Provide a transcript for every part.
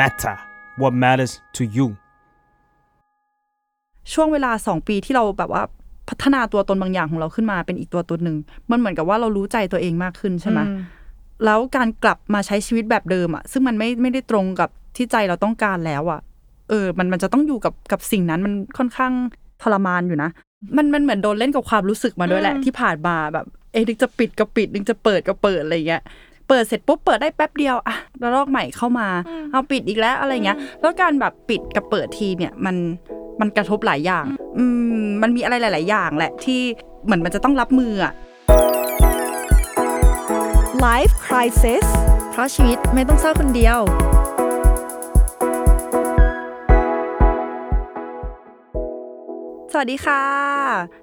matter what matters to you ช่วงเวลาสองปีที่เราแบบว่าพัฒนาตัวตนบางอย่างของเราขึ้นมาเป็นอีกตัวตนหนึ่งมันเหมือนกับว่าเรารู้ใจตัวเองมากขึ้นใช่ไหมแล้วการกลับมาใช้ชีวิตแบบเดิมอะ ซึ่งมันไม่ไม่ได้ตรงกับที่ใจเราต้องการแล้วอะ เออ มันมันจะต้องอยู่กับกับสิ่งนั้นมันค่อนข้างทรมานอยู่นะ มันมันเหมือนโดนเล่นกับความรู้สึกมาด้วยแหละที่ผ่านมาแบบ เอ๊ะนึกจะปิดก็ปิดนึกจะเปิดก็เปิดอะไรเงี้ย เปิดเสร็จปุ๊บเปิดได้แป๊บเดียวอะแล้วรอกใหม่เข้ามา เอาปิดอีกแล้วอะไรเงี้ย แล้วการแบบปิดกับเปิดทีเนี่ยมันมันกระทบหลายอย่าง อืมมันมีอะไรหลาย ๆ อย่างแหละที่เหมือนมันจะต้องรับมืออะ Life Crisis เพราะชีวิตไม่ต้องเศร้าคนเดียว สวัสดีค่ะ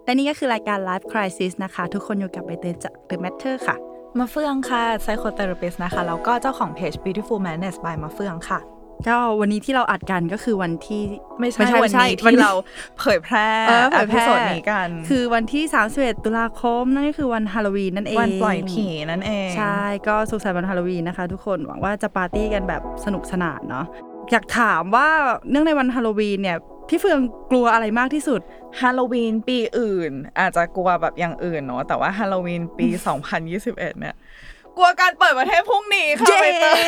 และนี่ก็คือรายการ Life Crisis นะคะ ทุกคนอยู่กับใบเตยจาก The Matter ค่ะ มาเฟืองค่ะ psychotherapist นะคะ แล้วก็เจ้าของเพจ Beautiful Madness by มาเฟืองค่ะ ก็วันนี้ที่เราอัดกันก็คือวันที่ไม่ใช่ไม่ใช่วันไม่ใช่นี้วันที่นี้เราเผยแพร่เออเผยแพร่ episode นี้กัน คือวันที่ 31 ตุลาคม นั่นก็คือวันฮาโลวีนนั่นเอง วันปล่อยผีนั่นเอง ใช่ ก็สุขสันต์วันฮาโลวีนนะคะ ทุกคน หวังว่าจะปาร์ตี้กันแบบสนุกสนานเนาะอยากถามว่าเนื่องในวันฮาโลวีนเนี่ย พี่เฟืองกลัวอะไรมากที่สุดฮาโลวีนปีอื่น อาจจะกลัวแบบอย่างอื่นเนาะแต่ว่าฮาโลวีนปี 2021 เนี่ย กลัวการเปิดประเทศพรุ่งนี้ค่ะเย้ใบเตย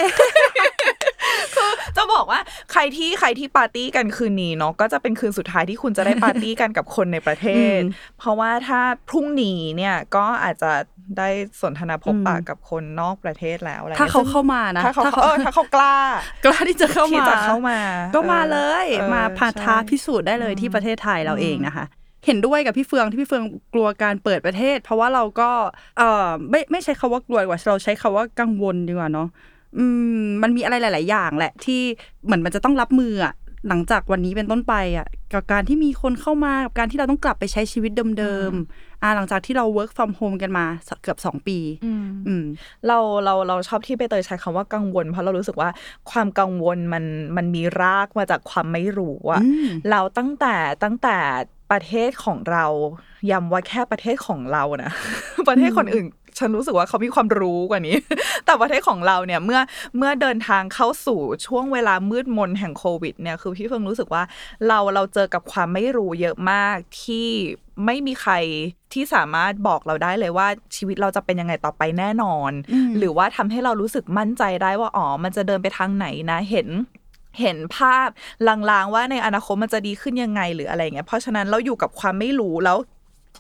คือจะบอกว่าใครที่ใครที่ปาร์ตี้กันคืนนี้เนาะก็จะเป็นคืนสุดท้ายที่คุณจะได้ปาร์ตี้กันกับคนในประเทศ เพราะว่าถ้าพรุ่งนี้เนี่ยก็อาจจะได้สนทนาพบปะกับคนนอกประเทศแล้วอะไรถ้าเขาซึ่งเข้ามานะถ้าเขาเออถ้าเขากล้ากล้าที่จะเข้าที่มาจะเข้ามา ก็มาเลยออมาพาท้าใช่พิสูจน์ได้เลยที่ประเทศไทยเราเองนะคะ เห็นด้วยกับพี่เฟืองที่พี่เฟืองกลัวการเปิดประเทศ เพราะว่าเราก็เออไม่ไม่ใช้คาว่ากลัวดีกว่าเราใช้คาว่ากังวลดีกว่าเนาะอืมมันมีอะไรหลาย ๆ อย่างแหละ ที่เหมือนมันจะต้องรับมืออะหลังจากวันนี้เป็นต้นไปอะกับการที่มีคนเข้ามากับการที่เราต้องกลับไปใช้ชีวิตเดิมๆอ่าหลังจากที่เรา work from home กันมาเกือบสองปีอืมเราเราเราชอบที่ใบเตยใช้คำว่ากังวล เพราะเรารู้สึกว่าความกังวลมันมันมีรากมาจากความไม่รู้อะอืมเราตั้งแต่ตั้งแต่ ประเทศของเราย้ำว่าแค่ประเทศของเรานะ ประเทศคนอื่น ฉันรู้สึกว่าเขามีความรู้กว่านี้ แต่ประเทศของเราเนี่ยเมื่อเมื่อเดินทางเข้าสู่ช่วงเวลามืดมนแห่งโควิดเนี่ยคือพี่เฟิงรู้สึกว่าเราเราเจอกับความไม่รู้เยอะมากที่ไม่มีใครที่สามารถบอกเราได้เลยว่าชีวิตเราจะเป็นยังไงต่อไปแน่นอนอืมหรือว่าทำให้เรารู้สึกมั่นใจได้ว่าอ๋อมันจะเดินไปทางไหนนะเห็น เห็นภาพลางๆว่าในอนาคตมันจะดีขึ้นยังไงหรืออะไรเงี้ยเพราะฉะนั้นเราอยู่กับความไม่รู้แล้ว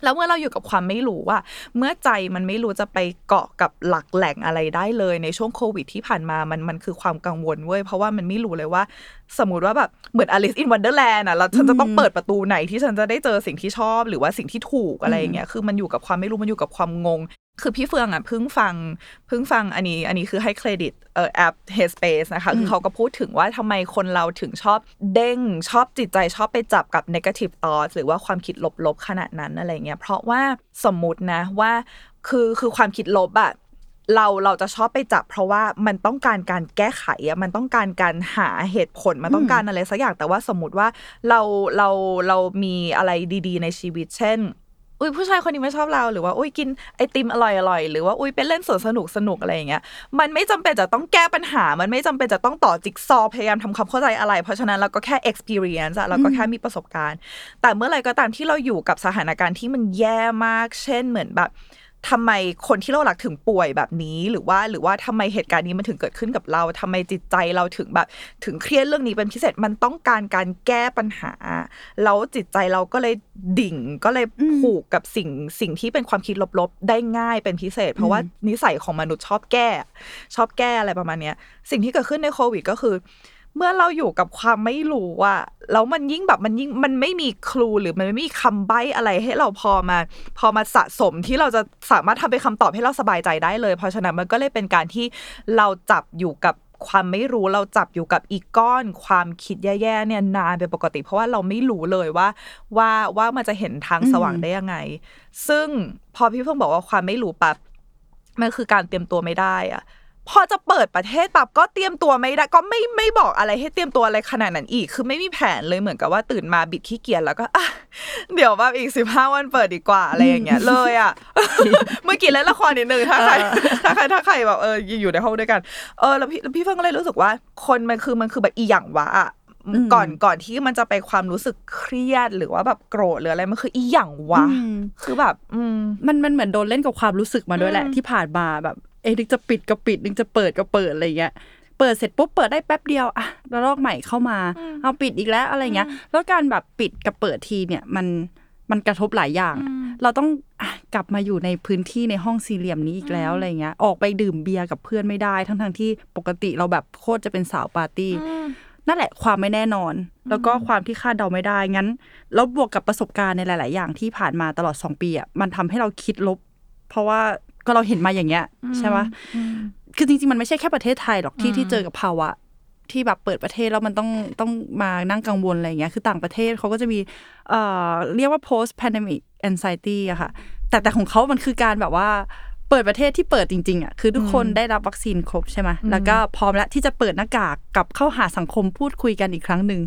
แล้วเมื่อเราอยู่กับความไม่รู้ว่า เมื่อใจมันไม่รู้จะไปเกาะกับหลักแหล่งอะไรได้เลย ในช่วงโควิดที่ผ่านมามันมันคือความกังวลเว้ยเพราะว่ามันไม่รู้เลยว่า สมมติว่าแบบเหมือน Alice in Wonderland อะเราฉันจะต้องเปิดประตูไหนที่ฉันจะได้เจอสิ่งที่ชอบ หรือว่าสิ่งที่ถูกอะไรอย่างเงี้ยคือมันอยู่กับความไม่รู้มันอยู่กับความงง คือพี่เฟืองอะเพิ่งฟังเพิ่งฟังอันนี้ อันนี้คือให้เครดิตเอ่อแอป Headspace นะคะคือเขาก็พูดถึงว่าทำไมคนเราถึงชอบเด้งชอบจิตใจชอบไปจับกับ negative thoughts หรือว่าความคิดลบๆขนาดนั้นอะไรเงี้ยเพราะว่าสมมุตินะว่าคือคือความคิดลบอะเราเราจะชอบไปจับ เพราะว่ามันต้องการการแก้ไขอะมันต้องการการหาเหตุผลมันต้องการอะไรสักอย่างแต่ว่าสมมติว่าเราเราเรามีอะไรดี ๆ ในชีวิต เช่น อุ้ยผู้ชายคนนี้ไม่ชอบเราหรือว่าอุ้ยกินไอติมอร่อยอร่อยหรือว่าอุ้ยไปเล่นสวนสนุกสนุกอะไรอย่างเงี้ยมันไม่จำเป็นจะต้องแก้ปัญหา มันไม่จำเป็นจะต้องต่อจิ๊กซอว์พยายามทำความเข้าใจอะไร เพราะฉะนั้นเราก็แค่ experience อะเราก็แค่มีประสบการณ์ แต่เมื่อไหรก็ตามที่เราอยู่กับสถานการณ์ที่มันแย่มาก เช่นเหมือนแบบ ทำไมคนที่เรารักถึงป่วยแบบนี้ หรือว่าหรือว่าทำไมเหตุการณ์นี้มันถึงเกิดขึ้นกับเราทำไมจิตใจเราถึงแบบ ถึงเครียดเรื่องนี้เป็นพิเศษมันต้องการการแก้ปัญหาแล้วจิตใจเราก็เลยดิ่งก็เลยผูกกับสิ่งสิ่งที่เป็นความคิดลบๆ ได้ง่ายเป็นพิเศษ เพราะว่านิสัยของมนุษย์ชอบแก้ ชอบแก้อะไรประมาณเนี้ย สิ่งที่เกิดขึ้นในโควิดก็คือ เมื่อเราอยู่กับความไม่รู้อะแล้วมันยิ่งแบบมันยิ่งมันไม่มีครูหรือมันไม่มีคำใบ้อะไรให้เราพอมา พอมาสะสมที่เราจะสามารถทำเป็นคำตอบให้เราสบายใจได้เลย เพราะฉะนั้นมันก็เลยเป็นการที่เราจับอยู่กับความไม่รู้เราจับอยู่กับอีกก้อน ความคิดแย่ๆเนี่ยนานเป็นปกติ เพราะว่าเราไม่รู้เลยว่า ว่าว่ามันจะเห็นทางสว่างได้ยังไง ซึ่งพอพี่เพิ่งบอกว่าความไม่รู้ปั๊บมันคือการเตรียมตัวไม่ได้อะ พอจะเปิดประเทศปั๊บก็เตรียมตัวไม่ได้ก็ไม่ไม่บอกอะไรให้เตรียมตัวอะไรขนาดนั้นอีก คือไม่มีแผนเลยเหมือนกับว่าตื่นมาบิดขี้เกียจแล้วก็อะเดี๋ยวแบบอีกสิบห้าวันเปิดดีกว่าอะไรอย่างเงี้ยเลยอะเมื่อกี้เล่นละครนิดนึงถ้าใครถ้าใครถ้าใครแบบเอออยู่ในห้องด้วยกันเออแล้วพี่แล้วพี่เฟิงก็เลยรู้สึกว่า คนมันคือมันคือแบบอีหยังวะอะอืมก่อนก่อนที่มันจะไปความรู้สึกเครียดหรือว่าแบบโกรธหรืออะไรมันคืออีหยังวะอืมคือแบบอืมมันมันเหมือนโดนเล่นกับความรู้สึกมาด้วยแหละอืมที่ผ่านมาแบบ เอ้นึกจะปิดก็ปิดนึกจะเปิดก็เปิดอะไรเงี้ยเปิดเสร็จปุ๊บเปิดได้แป๊บเดียวอะแล้วรอกใหม่เข้ามา เอาปิดอีกแล้วอะไรเงี้ยแล้วการแบบปิดกับเปิดทีเนี่ยมันมันกระทบหลายอย่าง เราต้องอะกลับมาอยู่ในพื้นที่ในห้องสี่เหลี่ยมนี้อีกแล้วอะไรเงี้ย ออกไปดื่มเบียร์กับเพื่อนไม่ได้ ทั้งทงๆที่ปกติเราแบบโคตรจะเป็นสาวปาร์ตี้ นั่นแหละความไม่แน่นอน แล้วก็ความที่คาดเดาไม่ได้ งั้น แล้วบวกกับประสบการณ์ในหลาย ๆ อย่างที่ผ่านมาตลอดสองปีอะ มันทำให้เราคิดลบ เพราะว่า ก็เราเห็นมาอย่างเงี้ยใช่ปะคือจริงๆ มันไม่ใช่แค่ประเทศไทยหรอกที่ที่เจอกับภาวะที่แบบเปิดประเทศแล้วมันต้องต้องมานั่งกังวลอะไรอย่างเงี้ย คือต่างประเทศเขาก็จะมีเอ่อเรียกว่า post pandemic anxiety อะค่ะ แต่แต่ของเขามันคือการแบบว่าเปิดประเทศที่เปิดจริงๆอะคือทุกคนได้รับวัคซีนครบใช่ไหมแล้วก็พร้อมแล้วที่จะเปิดหน้ากากกลับเข้าหาสังคมพูดคุยกันอีกครั้งหนึ่ง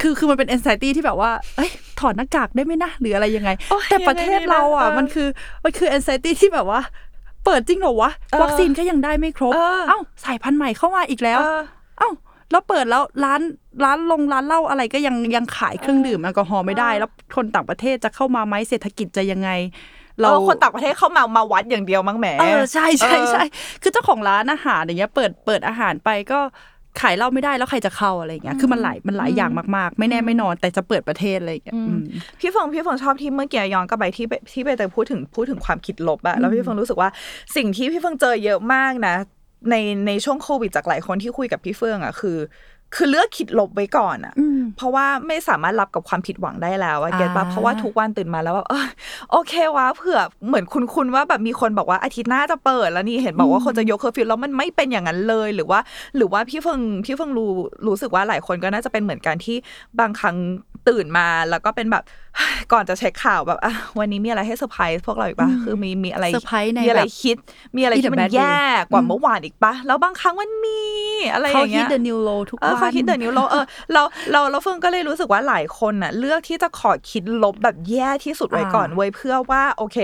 คือคือมันเป็น anxiety ที่แบบว่า เอ้ยถอดหน้ากากได้ไหมนะหรืออะไรยังไงโอ้ยแต่ประเทศเราอะยังไงดีนะมันคือมันคือ anxiety ที่แบบว่า เปิดจริงเหรอวะเออวัคซีนก็ยังได้ไม่ครบเออเอ้าสายพันธุ์ใหม่เข้ามาอีกแล้วเออเอ้าแล้วเปิดแล้วร้านร้านลงร้านเหล้าอะไรก็ยังยังขายเครื่องดื่มแอลกอฮอล์ไม่ได้ แล้วคนต่างประเทศจะเข้ามาไหมเศรษฐกิจจะยังไงเราเราคนต่างประเทศเข้ามามาวัดอย่างเดียวมั้งแหมเออใช่ใช่เออใช่คือเจ้าของร้านอาหารอย่างเงี้ย เปิดเปิดอาหารไปก็ ขายเหล้าไม่ได้แล้วใครจะเข้าอะไรอย่างเงี้ยคือมันหลายมันหลายอย่างมากๆ ไม่แน่ไม่นอน แต่จะเปิดประเทศอะไรอย่างเงี้ยอืมพี่เฟิงพี่เฟิงชอบที่เมื่อกี้ย้อนกลับไปที่ไปที่ไปเตยพูดถึงพูดถึงความคิดลบอะแล้วพี่เฟิงรู้สึกว่าสิ่งที่พี่เฟิงเจอเยอะมากนะในในช่วงโควิดจากหลายคนที่คุยกับพี่เฟิงอะคือ คือเลือกคิดลบไว้ก่อนอะอืมเพราะว่าไม่สามารถรับกับความผิดหวังได้แล้วอะอ่า get ปะเพราะว่าทุกวันตื่นมาแล้วแบบเออโอเควะเผื่อเหมือนคุณคุณว่าแบบมีคนบอกว่าอาทิตย์หน้าจะเปิดแล้วนี่เห็นบอกว่าคนจะยกเคอร์ฟิวแล้วมันไม่เป็นอย่างนั้นเลยหรือว่า หรือว่าพี่เฟิงพี่เฟิงรู้รู้สึกว่าหลายคนก็น่าจะเป็นเหมือนกันที่บางครั้งตื่นมาแล้วก็เป็นแบบก่อนจะเช็คข่าวแบบอะวันนี้มีอะไรให้เซอร์ไพรส์พวกเราอีกปะคือมีมีอะไรเซอร์ไพรส์ในมีอะไรแบบคิด มีอะไร In ที่ a มัน bad way แย่กว่าอืมเมื่อวานอีกปะแล้วบางครั้งมันมีอะไรอเขาย่างฮิเงี้ตยเดอะนิวโลทุกเออวัเขานคิดเดอะนิวโลเออเราเราเราเฟิงก็เลยรู้สึกว่าหลายคนน่ะ เลือกที่จะขอคิดลบแบบแย่ที่สุดไว้ก่อนอ่าเว้ยเพื่อว่า โอเค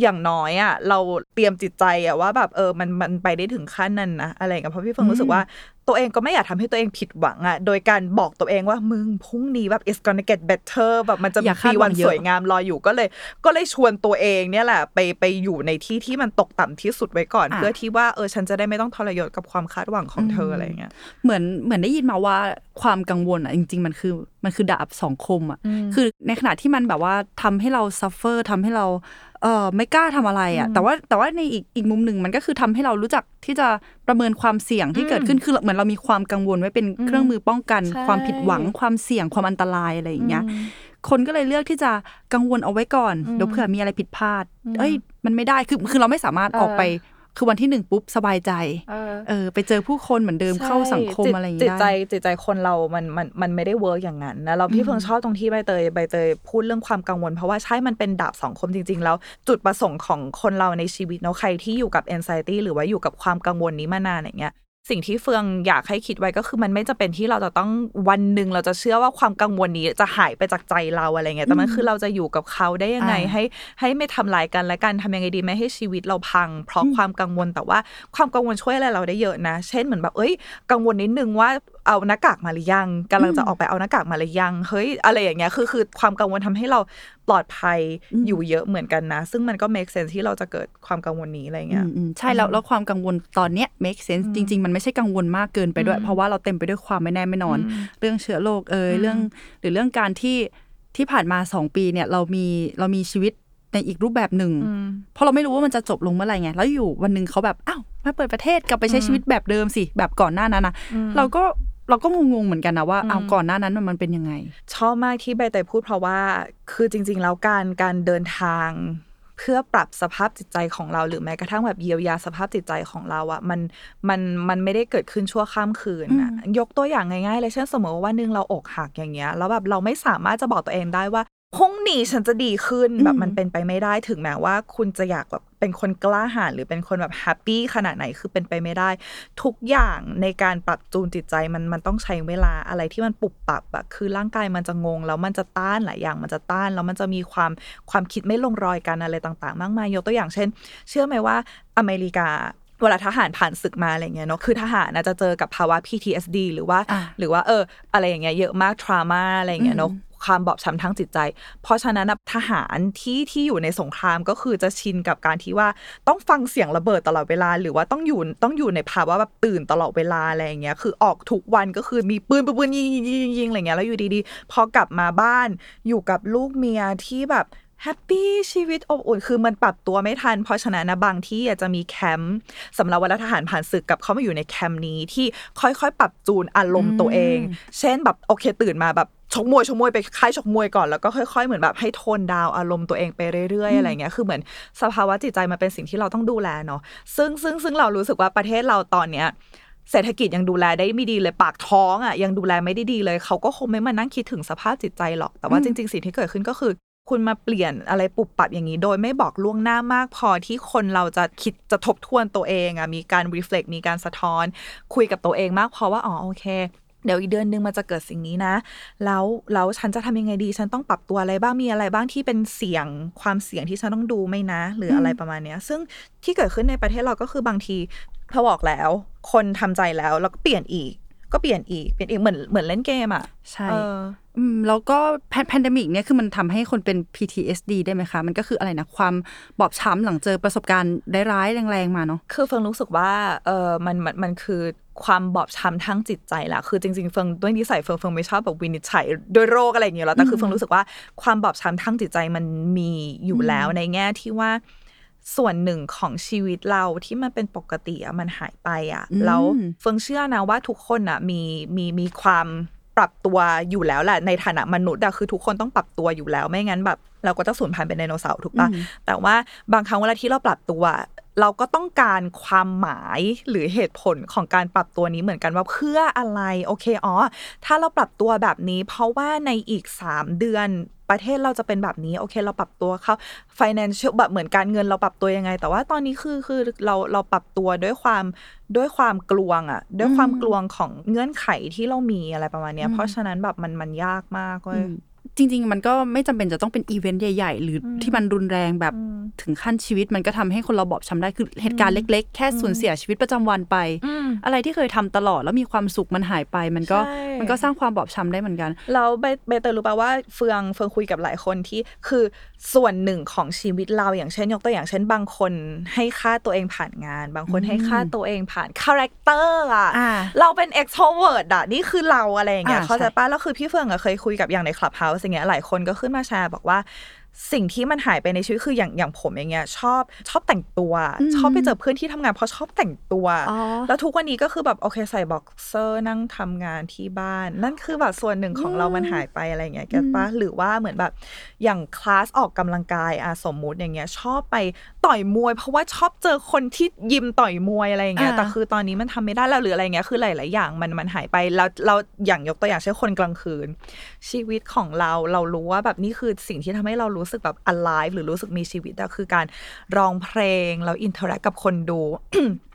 อย่างน้อยอะเราเตรียมจิตใจอะว่าแบบเออมันมันไปได้ถึงขั้นนั้นนะอะไรอย่างเงี้ยเพราะพี่เฟิงรู้สึกว่าตัวเองก็ไม่อยากทำให้ตัวเองผิดหวังอะโดยการบอกตัวเองว่ามึงพรุ่งนี้แบบ it's gonna get better แบบมันจะอย่าคามีดหวัวังนเยอะสวยงามรออยู่ก็เลย ก็เลยชวนตัวเองเนี่ยแหละไปไปอยู่ในที่ที่มันตกต่ำที่สุดไว้ก่อนอะเพื่อที่ว่าเออฉันจะได้ไม่ต้องทรยศกับความคาดหวังของเธออะไรอย่างเงี้ยเหมือนเหมือนได้ยินมาว่าความกังวลอะ จริง ๆ มันคือมันคือดาบสองคมอะคือในขณะที่มันแบบว่าทำให้เรา suffer ทำให้เราเออไม่กล้าทำอะไรอะ แต่ว่าแต่ว่าในอีกอีกมุมหนึ่งมันก็คือทำให้เรารู้จักที่จะประเมินความเสี่ยงที่เกิดขึ้นคือเหมือนเรามีความกังวลไว้เป็นเครื่องมือป้องกันใช่ความผิดหวังความเสี่ยงความอันตรายอะไรอย่างเงี้ย คนก็เลยเลือกที่จะกังวลเอาไว้ก่อนเดี๋ยวเผื่อมีอะไรผิดพลาด เอ้ย มันไม่ได้คือคือเราไม่สามารถออกไปคือวันที่หนึ่งปุ๊บสบายใจเออไปเจอผู้คนเหมือนเดิมเข้าสังคมใช่อะไรอย่างจิเงี้ตยใจได้จิตใจคนเรา มันมันมันไม่ได้เวิร์กอย่างนั้นนะเราพี่เพิ่งชอบตรงที่ใบเตยใบเตยพูดเรื่องความกังวล เพราะว่าใช่มันเป็นดาบสองคมจริง ๆ แล้ว จุดประสงค์ของคนเราในชีวิตเนาะใครที่อยู่กับ anxiety หรือว่าอยู่กับความกังวลนี้มานานอย่างเงี้ย สิ่งที่เฟืองอยากให้คิดไว้ก็คือมันไม่จำเป็นที่เราจะต้องวันหนึ่งเราจะเชื่อว่าความกังวลนี้จะหายไปจากใจเราอะไรเงี้ยแต่มันคือเราจะอยู่กับเขาได้ยังไงอ่าให้ ให้ไม่ทำลายกันและกันทำยังไงดีไม่ให้ชีวิตเราพัง เพราะความกังวลแต่ว่าความกังวลช่วยอะไรเราได้เยอะนะ เช่นเหมือนแบบเอ้ย กังวลนิดนึงว่า เอาหน้ากากมาหรือยังกำลังจะออกไปเอาหน้ากากมาหรือยังเฮ้ยอะไรอย่างเงี้ยคือคือความกังวลทำให้เราปลอดภัยอยู่เยอะเหมือนกันนะ ซึ่งมันก็ make sense ที่เราจะเกิดความกังวลนี้อะไรเงี้ยอืมอืมใช่แล้วแล้วความกังวลตอนเนี้ย make sense จริง ๆ มันไม่ใช่กังวลมากเกินไปด้วย เพราะว่าเราเต็มไปด้วยความไม่แน่ไม่นอน เรื่องเชื้อโรคเอยเรื่อง หรือเรื่องการที่ที่ผ่านมาสองปีเนี่ยเรามีเรามีชีวิตในอีกรูปแบบหนึ่ง เพราะเราไม่รู้ว่ามันจะจบลงเมื่อไหร่ไง แล้วอยู่วันหนึ่งเขาแบบ อ้าว มาเปิดประเทศกลับไปใช้ชีวิตแบบเดิมสิ แบบก่อนหน้านั้นนะเราก็ เราก็งงๆเหมือนกันนะว่าเอาก่อนหน้านั้นมันเป็นยังไง ชอบมากที่ใบเตยพูดเพราะว่าคือจริง ๆ แล้วการการเดินทางเพื่อปรับสภาพจิตใจของเราหรือแม้กระทั่งแบบเยียวยาสภาพจิตใจของเราอะมันมันมันไม่ได้เกิดขึ้นชั่วข้ามคืนนะยกตัวอย่างง่ายๆเลยเช่นสมมติว่าวันหนึงเราอกหักอย่างเงี้ยแล้วแบบเราไม่สามารถจะบอกตัวเองได้ว่าพรุ่งนี้ฉันจะดีขึ้นแบบมันเป็นไปไม่ได้ถึงแม้ว่า คุณจะอยากแบบ เป็นคนกล้าหาญหรือเป็นคนแบบแฮปปี้ขนาดไหนคือเป็นไปไม่ได้ ทุกอย่างในการปรับจูนจิตใจมันมันต้องใช้เวลาอะไรที่มันปรับปรับอะคือร่างกายมันจะงง แล้วมันจะต้านหลายอย่างมันจะต้านแล้วมันจะมีความความคิดไม่ลงรอยกันอะไรต่าง ๆ มากมายยกตัวอย่างเช่น เชื่อไหมว่าอเมริกา เวลาทหารผ่านศึกมาอะไรเงี้ยเนาะคือทหารนะจะเจอกับภาวะ PTSD หรือว่าอะหรือว่าเออ อะไรอย่างเงี้ยเยอะมากทรามาอะไรอย่างเงี้ยเนาะความบอบช้ำทางจิตใจ เพราะฉะนั้นนะทหารที่ที่อยู่ในสงครามก็คือจะชินกับการที่ว่าต้องฟังเสียงระเบิดตลอดเวลา หรือว่าต้องอยู่ต้องอยู่ในภาวะแบบตื่นตลอดเวลาอะไรอย่างเงี้ยคือออกทุกวันก็คือมีปืนปืนปืนยิงยิงยิงยิงอะไรเงี้ยแล้วอยู่ดีๆ พอกลับมาบ้านอยู่กับลูกเมียที่แบบ แฮปปี้ชีวิตอบอุ่นคือมันปรับตัวไม่ทัน เพราะฉะนั้นนะบางที่อาจจะมีแคมป์สำหรับเวลาทหารผ่านศึกกับเขามาอยู่ในแคมป์นี้ที่ค่อยๆ ปรับจูนอารมณ์ตัวเอง เช่นแบบโอเคตื่นมาแบบชกมวยชกมวยไปค่ายชกมวยก่อนแล้วก็ค่อยๆ เหมือนแบบให้ tone down อารมณ์ตัวเองไปเรื่อยๆอะไรเงี้ยคือเหมือนสภาวะจิตใจมันเป็นสิ่งที่เราต้องดูแลเนาะซึ่งซึ่งซึ่งเรารู้สึกว่าประเทศเราตอนเนี้ยเศรษฐกิจยังดูแลได้ไม่ดีเลยปากท้องอะยังดูแลไม่ได้ดีเลย เขาก็คงไม่มานั่งคิดถึงสภาพจิตใจหรอก แต่ว่าจริง ๆ สิ่งที่เกิดขึ้นก็คือ คุณมาเปลี่ยนอะไรปุบปับอย่างนี้ โดยไม่บอกล่วงหน้ามากพอที่คนเราจะคิดจะทบทวนตัวเองอะมีการ reflect มีการสะท้อน คุยกับตัวเองมากพอว่าอ๋อโอเคเดี๋ยวอีกเดือนนึงมันจะเกิดสิ่งนี้นะ แล้วแล้วฉันจะทำยังไงดี ฉันต้องปรับตัวอะไรบ้าง มีอะไรบ้างที่เป็นเสี่ยง ความเสี่ยงที่ฉันต้องดูไหมนะ หรืออะไรประมาณเนี้ย ซึ่งที่เกิดขึ้นในประเทศเราก็คือบางทีพอบอกแล้ว คนทำใจแล้ว แล้วก็เปลี่ยนอีก ก็เปลี่ยนอีกเปลี่ยนอีกเหมือนเหมือนเล่นเกมอะใช่เอออืมแล้วก็ pandemic เนี่ยคือมันทำให้คนเป็น PTSD ได้ไหมคะ มันก็คืออะไรนะ ความบอบช้ำหลังเจอประสบการณ์ร้ายๆแรงๆมาเนาะคือเฟิงรู้สึกว่าเออมันมันมันคือความบอบช้ำทั้งจิตใจแหละคือจริงๆเฟิงด้วยนิสัยเฟิงเฟิงไม่ชอบแบบวินิจฉัยโดยโรคอะไรอย่างเงี้ยหรอกแต่คือเฟิงรู้สึกว่าความบอบช้ำทั้งจิตใจมันมีอยู่แล้วในแง่ที่ว่า ส่วนหนึ่งของชีวิตเราที่มันเป็นปกติอะมันหายไปอะอืมแล้วเฟิงเชื่อนะว่าทุกคนอะมีมีมีความปรับตัวอยู่แล้วแหละในฐานะมนุษย์อะคือทุกคนต้องปรับตัวอยู่แล้วไม่งั้นแบบ เราก็จะสูญพันธุ์เป็นไดโนเสาร์ถูกปะอืมแต่ว่าบางครั้งเวลาที่เราปรับตัวเราก็ต้องการความหมายหรือเหตุผลของการปรับตัวนี้เหมือนกันว่าเพื่ออะไร โอเคอ๋อถ้าเราปรับตัวแบบนี้ เพราะว่าในอีก 3 เดือน ประเทศเราจะเป็นแบบนี้ โอเค เราปรับตัวเข้า financial แบบเหมือนการเงินเราปรับตัวยังไง แต่ว่าตอนนี้คือคือเราเราปรับตัวด้วยความด้วยความกลวงอะด้วยความกลวงของเงื่อนไขที่เรามีอะไรประมาณเนี้ยเพราะฉะนั้นแบบมันมันยากมากเว้ย จริง ๆ มันก็ไม่จำเป็นจะต้องเป็นอีเวนต์ใหญ่ ๆ หรืออที่มันรุนแรงแบบถึงขั้นชีวิตมันก็ทำให้คนเราบอบช้ำได้คือเหตุการณ์เล็ก ๆ แค่สูญเสียชีวิตประจำวันไปอืมอะไรที่เคยทำตลอดแล้วมีความสุขมันหายไป มันก็ใช่มันก็สร้างความบอบช้ำได้เหมือนกันแล้วใบใบเตยรู้ป่าว่าเฟืองเฟืองคุยกับหลายคนที่คือส่วนหนึ่งของชีวิตเราอย่างเช่นยกตัวอย่างเช่นบางคนให้ค่าตัวเองผ่านงาน บางคนให้ค่าตัวเองผ่าน character อะอ่าเราเป็น extrovert อะนี่คือเราอะไรอย่างเงี้ยอ่าเข้าใจใช่ป่ะแล้วคือพี่เฟืองอะเคยคุยกับอย่างใน Clubhouse อย่างเงี้ยหลายคนก็ขึ้นมาแชร์บอกว่า สิ่งที่มันหายไปในชีวิตคืออย่างอย่างผมอย่างเงี้ยชอบชอบแต่งตัว ชอบไปเจอเพื่อนที่ทำงานเพราะชอบแต่งตัวอ๋อแล้วทุกวันนี้ก็คือแบบโอเคใส่บ็อกเซอร์นั่งทำงานที่บ้าน นั่นคือแบบส่วนหนึ่งของเรามันหายไปอะไรอย่างเงี้ย get ปะหรือว่าเหมือนแบบอย่างคลาสออกกำลังกายอะสมมุติอย่างเงี้ยชอบไปต่อยมวย เพราะว่าชอบเจอคนที่ยิมต่อยมวยอะไรอย่างเงี้ยอ่าแต่คือตอนนี้มันทำไม่ได้แล้วหรืออะไรเงี้ยคือหลาย ๆ อย่างมันมันหายไปแล้วเราอย่างยกตัวอย่างเช่นคนกลางคืน ชีวิตของเราเรารู้ว่าแบบนี่คือสิ่งที่ทำให้เรารู้สึกแบบ alive หรือรู้สึกมีชีวิตอะคือการร้องเพลงแล้ว interact กับคนดู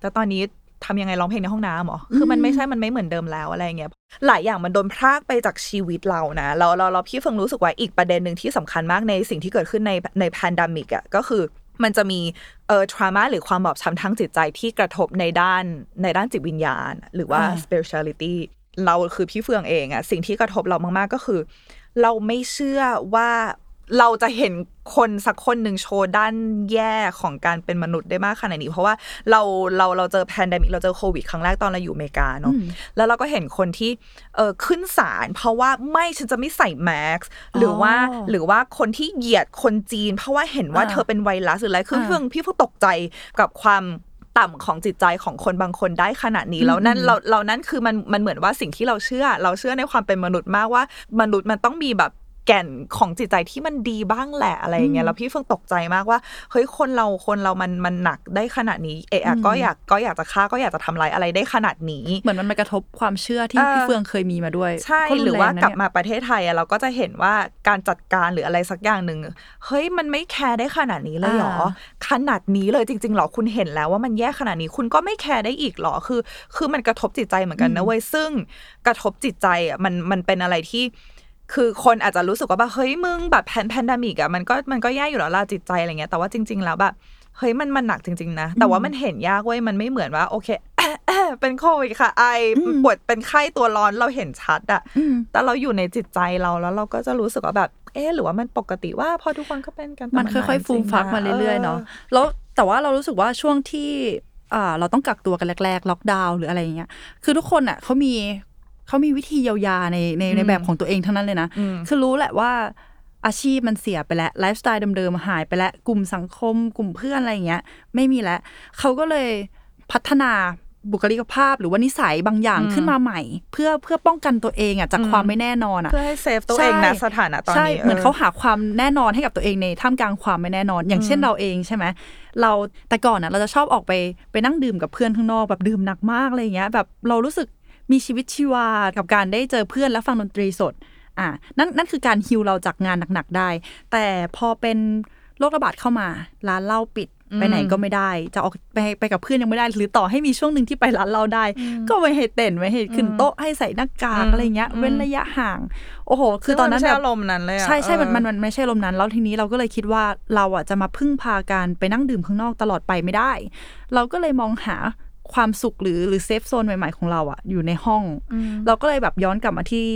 แต่ตอนนี้ทำยังไงร้องเพลงในห้องน้ำเหรอ คือมันไม่ใช่ มันไม่เหมือนเดิมแล้วอะไรเงี้ย หลายอย่างมันโดนพรากไปจากชีวิตเรานะแล้วเราเราพี่เฟิงรู้สึกว่าอีกประเด็นหนึ่งที่สำคัญมากในสิ่งที่เกิดขึ้นในในแพนดมิกอะก็คือมันจะมีเอ่อทรามาหรือความบอบช้ำทางจิตใจที่กระทบในด้านในด้านจิตวิญญาณ หรือว่าอ่า spirituality เราคือพี่เฟืองเองอะสิ่งที่กระทบเรามาก ๆ ก็คือ เราไม่เชื่อว่า เราจะเห็นคนสักคนหนึ่งโชว์ด้านแย่ของการเป็นมนุษย์ได้มากขนาดนี้ เพราะว่าเราเราเราเจอแพนดมิกเราเจอโควิดครั้งแรกตอนเราอยู่อเมริกาเนาะแล้วเราก็เห็นคนที่เออขึ้นศาลเพราะว่าไม่ฉันจะไม่ใส่แมสหรือว่าอ๋อหรือว่าคนที่เหยียดคนจีน เพราะว่าเห็นว่าอ่าเธอเป็นไวรัสหรืออะไรคืออ่าเพิ่งพี่เพิ่งตกใจกับความต่ำของจิตใจของคนบางคนได้ขนาดนี้แล้วนั่นอืมเราเรานั่นคือมันมันเหมือนว่าสิ่งที่เราเชื่อ เราเชื่อในความเป็นมนุษย์มากว่ามนุษย์มันต้องมีแบบ แก่นของจิตใจที่มันดีบ้างแหละอะไรอย่างเงี้ยแล้วพี่เฟิงตกใจมากว่าเฮ้ยคนเราคนเรามันมันหนักได้ขนาดนี้เอะอะก็อยากก็อยากจะฆ่าก็อยากจะทำร้ายอะไรได้ขนาดนี้เหมือนมันไปกระทบความเชื่อที่เออพี่เฟืองเคยมีมาด้วยใช่ก็นหรือแงว่านะกลับเนี่ยมาประเทศไทยอะเราก็จะเห็นว่าการจัดการหรืออะไรสักอย่างหนึ่งเฮ้ยมันไม่แคร์ได้ขนาดนี้เลยเหรออ่าขนาดนี้เลยจริงๆหรอคุณเห็นแล้วว่ามันแย่ขนาดนี้คุณก็ไม่แคร์ได้อีกเหรอคือ คือมันกระทบจิตใจเหมือนกันนะเว้ยซึ่งกระทบจิตใจอะมันมันเป็นอะไรที่ คือคนอาจจะรู้สึกว่าแบบเฮ้ยมึงแบบแพนแพนดมิกอะมันก็มันก็แย่อยู่แล้วล่ะจิตใจอะไรเงี้ยแต่ว่าจริง ๆ แล้วแบบเฮ้ยมันมันหนักจริง ๆ นะ แต่ว่ามันเห็นยากเว้ยมันไม่เหมือนว่า โอเคเป็นโควิดค่ะ ไอปวดเป็นไข้ตัวร้อนเราเห็นชัดอะอืมแต่เราอยู่ในจิตใจเราแล้วเราก็จะรู้สึกว่าแบบ เออหรือว่ามันปกติว่าพอทุกคนก็เป็นกันแต่มันค่อยๆฟูมฟักมาเรื่อยๆเนาะออแล้วแต่ว่าเรารู้สึกว่าช่วงที่อ่าเราต้องกักตัวกันแรกๆล็อกดาวน์หรืออะไรอย่างเงี้ยคือทุกคนอะเขามี เขามีวิธีเยียวยาในในในแบบของตัวเองทั้งนั้นเลยนะอืมคือรู้แหละว่าอาชีพมันเสียไปแล้วไลฟ์สไตล์เดิมๆหายไปแล้ว กลุ่มสังคม กลุ่มเพื่อนอะไรอย่างเงี้ย ไม่มีแล้วเขาก็เลยพัฒนาบุคลิกภาพหรือว่านิสัยบางอย่างขึ้นมาใหม่ เพื่อเพื่อป้องกันตัวเองอะจากความไม่แน่นอนอะเพื่อให้ safe ตัวเองนะใช่สถานะตอนใช่นี้เหมือนเขาหาความแน่นอนให้กับตัวเองในท่ามกลางความไม่แน่นอน อย่างเช่นเราเองใช่ไหมเราแต่ก่อนน่ะเราจะชอบออกไปไปนั่งดื่มกับเพื่อนข้างนอกแบบดื่มหนักมากอะไรอย่างเงี้ยแบบเรารู้สึก มีชีวิตชีวากับการได้เจอเพื่อนและฟังดนตรีสดอะนั่นนั่นคือการฮิวเราจากงานหนักๆได้ แต่พอเป็นโรคระบาดเข้ามาร้านเหล้าปิดไปไหนก็ไม่ได้ จะออกไปไปกับเพื่อนยังไม่ได้ หรือต่อให้มีช่วงหนึ่งที่ไปร้านเหล้าได้ ก็ไม่ให้เต้นไม่ให้ขึ้นโต๊ะให้ใส่หน้ากากอะไรเงี้ย เว้นระยะห่าง โอ้โห คือตอนนั้นซึ่งมัไม่แบบใช่อารมณ์นั้นเลยอะใช่ใช่มันเออมันมันไม่ใช่ลมนั้น แล้วทีนี้เราก็เลยคิดว่าเราอะจะมาพึ่งพาการไปนั่งดื่มข้างนอกตลอดไปไม่ได้ เราก็เลยมองหา ความสุขหรือหรือ safe zone ใหม่ ๆ ของเราอะอยู่ในห้อง เราก็เลยแบบย้อนกลับมาที่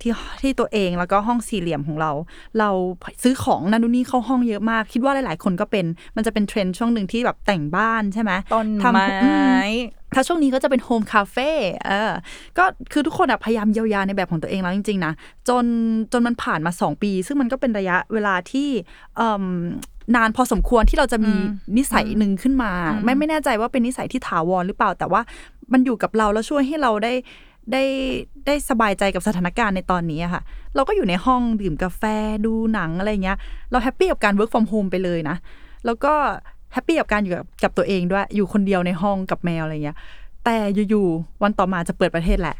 ที่ที่ตัวเองแล้วก็ห้องสี่เหลี่ยมของเรา เราซื้อของนั่นนู่นนี่เข้าห้องเยอะมาก คิดว่าหลาย ๆ คนก็เป็นมันจะเป็นเทรนด์ช่วงหนึ่งที่แบบแต่งบ้านใช่ไหมต้นทำไม้อืมถ้าช่วงนี้ก็จะเป็น home cafe เออก็คือทุกคนอะพยายามเยียวยาในแบบของตัวเองแล้วจริง ๆ นะ จนจนมันผ่านมาสองปี ซึ่งมันก็เป็นระยะเวลาที่เอิ่ม นานพอสมควรที่เราจะมีนิสัยหนึ่งขึ้นมา ไม่ไม่แน่ใจว่าเป็นนิสัยที่ถาวรหรือเปล่า แต่ว่ามันอยู่กับเราแล้วช่วยให้เราได้ได้ได้สบายใจกับสถานการณ์ในตอนนี้อะค่ะ เราก็อยู่ในห้องดื่มกาแฟดูหนังอะไรเงี้ย เรา happy กับการ work from home ไปเลยนะ แล้วก็ happy กับการอยู่กับกับตัวเองด้วย อยู่คนเดียวในห้องกับแมวอะไรเงี้ย แต่อยู่ๆวันต่อมาจะเปิดประเทศแหละ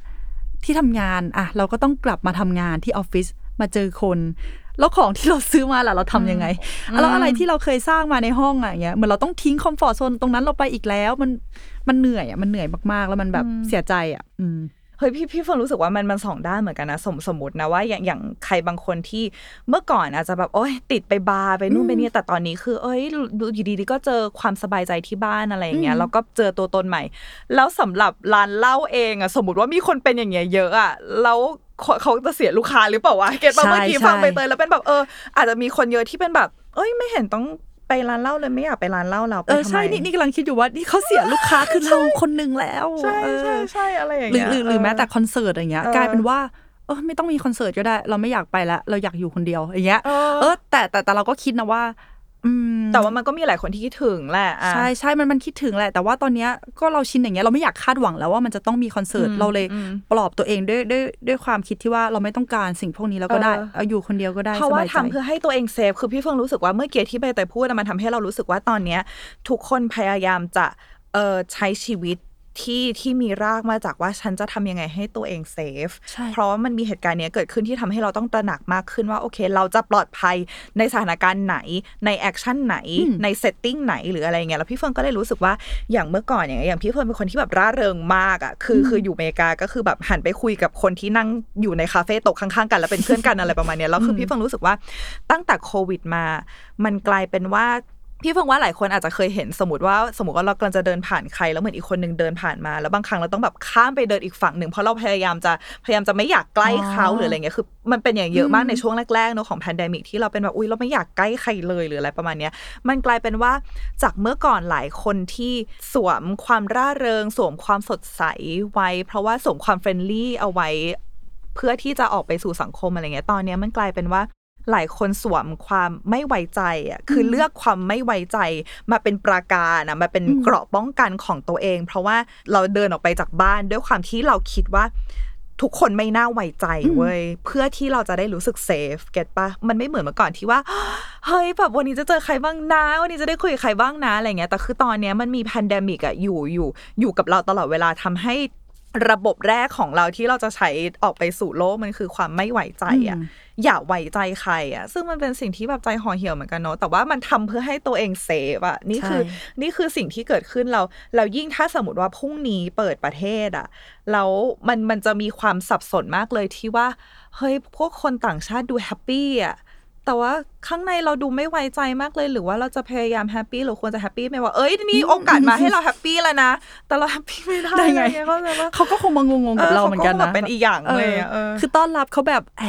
ที่ทำงานอะเราก็ต้องกลับมาทำงานที่ออฟฟิศมาเจอคน แล้วของที่เราซื้อมาล่ะเราทำยังไงแล้วอะไรที่เราเคยสร้างมาในห้องอะอย่างเงี้ยเหมือนเราต้องทิ้ง comfort zone ตรงนั้นเราไปอีกแล้ว มันมันเหนื่อยอะมันเหนื่อยมากๆ แล้วมันแบบเสียใจอะอืมเฮ้ยพี่พี่เฟิร์นรู้สึกว่ามันมันสองด้านเหมือนกันนะสมสมมตินะว่าอย่างอย่างใครบางคนที่เมื่อก่อนอาจจะแบบโอ้ยติดไปบาร์ไปนู่นไปนี่แต่ตอนนี้คือ เอ้ยดูอยู่ดีๆก็เจอความสบายใจที่บ้านอะไรอย่างเงี้ยแล้วก็เจอตัวตนใหม่ แล้วสำหรับร้านเหล้าเองอะสมมติว่ามีคนเป็นอย่างเงี้ยเยอะอะแล้ว เขาเขาจะเสียลูกค้าหรือเปล่าวะเก็ตป่ะใช่เมื่อกี้ใช่ฟังไปเตยแล้วเป็นแบบเออ อาจจะมีคนเยอะที่เป็นแบบ เอ้ยไม่เห็นต้องไปร้านเหล้าเลยไม่อยากไปร้านเหล้าเราไปเออทำไมใช่นี่นี่กำลังคิดอยู่ว่านี่เขาเสียลูกค้าคือเราคนหนึ่งแล้วใช่เออใช่ใช่อะไรอย่างหรือเงี้ยหรือหรือเแม้แต่คอนเสิร์ตอย่างเงี้ยเออกลายเป็นว่าเออไม่ต้องมีคอนเสิร์ตก็ได้ เราไม่อยากไปแล้วเราอยากอยู่คนเดียวอย่างเงี้ยเออเออแต่แต่แต่เราก็คิดนะว่าอืม แต่ว่ามันก็มีหลายคนที่คิดถึงแหละอะใช่ใช่มันมันคิดถึงแหละ แต่ว่าตอนเนี้ยก็เราชินอย่างเงี้ยเราไม่อยากคาดหวังแล้วว่ามันจะต้องมีคอนเสิร์ตอืมเราเลยอืมปลอบตัวเองด้วยด้วยด้วยความคิดที่ว่าเราไม่ต้องการสิ่งพวกนี้แล้วก็ได้เออเอาอยู่คนเดียวก็ได้เพราะสว่าบายใจทำเพื่อให้ตัวเองเซฟคือพี่เฟิงรู้สึกว่าเมื่อกี้ที่ใบเตยพูดอะมันทำให้เรารู้สึกว่าตอนเนี้ยทุกคนพยายามจะเอ่อใช้ชีวิต ที่ที่มีรากมาจากว่าฉันจะทำยังไงให้ตัวเองเซฟใช่เพราะว่ามันมีเหตุการณ์เนี้ยเกิดขึ้นที่ทำให้เราต้องตระหนักมากขึ้นว่า โอเค เราจะปลอดภัยในสถานการณ์ไหน ใน action ไหนอืมใน setting ไหนหรืออะไรเงี้ย แล้วพี่เฟิร์นก็เลยรู้สึกว่าอย่างเมื่อก่อนอย่างเงี้ยอย่างพี่เฟิร์นเป็นคนที่แบบร่าเริงมากอะ คือคืออยู่อเมริกาก็คือแบบหันไปคุยกับคนที่นั่งอยู่ในคาเฟ่โต๊ะข้างๆ กันแล้วเป็นเพื่อนกันอะไรประมาณเนี้ย แล้วคือพี่เฟิร์นรู้สึกว่าตั้งแต่โควิดมา มันกลายเป็นว่า พี่เฟิงว่าหลายคนอาจจะเคยเห็นสมมติว่าสมมติว่าเรากำลังจะเดินผ่านใคร แล้วเหมือนอีกคนหนึ่งเดินผ่านมา แล้วบางครั้งเราต้องแบบข้ามไปเดินอีกฝั่งหนึ่งเพราะเราพยายามจะพยายามจะไม่อยากใกล้เขาหรืออะไรเงี้ยคือมันเป็นอย่างเยอะมากในช่วงแรกๆเนอะของ pandemic ที่เราเป็นแบบอุ้ยเราไม่อยากใกล้ใครเลยหรืออะไรประมาณเนี้ยมันกลายเป็นว่าจากเมื่อก่อนหลายคนที่สวมความร่าเริง สวมความสดใสไว้ เพราะว่าสวมความ friendly เอาไว้เพื่อที่จะออกไปสู่สังคมอะไรเงี้ย ตอนเนี้ยมันกลายเป็นว่า หลายคนสวมความไม่ไว้ใจอะคือเลือกความไม่ไว้ใจมาเป็นปราการอะมาเป็นเกราะป้องกันของตัวเอง เพราะว่าเราเดินออกไปจากบ้านด้วยความที่เราคิดว่าทุกคนไม่น่าไว้ใจเว้ยเพื่อที่เราจะได้รู้สึก safe get ปะมันไม่เหมือนเมื่อก่อนที่ว่าเฮ้ยแบบวันนี้จะเจอใครบ้างนะวันนี้จะได้คุยกับใครบ้างนะอะไรเงี้ยแต่คือตอนเนี้ยมันมี pandemic อะอยู่อยู่อยู่กับเราตลอดเวลาทำให้ระบบแรกของเราที่เราจะใช้ออกไปสู่โลกมันคือความไม่ไว้ใจอะ อืมอย่าไว้ใจใครอะซึ่งมันเป็นสิ่งที่แบบใจห่อเหี่ยวเหมือนกันเนาะแต่ว่ามันทำเพื่อให้ตัวเอง safeอะนี่คือใช่นี่คือสิ่งที่เกิดขึ้นเราเรายิ่งถ้าสมมติว่าพรุ่งนี้เปิดประเทศอะแล้วมันมันจะมีความสับสนมากเลยที่ว่าเฮ้ยพวกคนต่างชาติดู happy อะแต่ว่าข้างในเราดูไม่ไว้ใจมากเลย หรือว่าเราจะพยายาม happy หรือควรจะ happy ไหมว่าเอ้ยนี่โอกาสมาให้เรา happy แล้วนะแต่เรา happy ไม่ได้ได้ไงอะเข้าใจปะเขาก็คงมางงๆกับเออเราเหมือนกันเขาก็นะแบบเป็นอีกอย่างเลยอะเออคือต้อนรับเขาแบบแ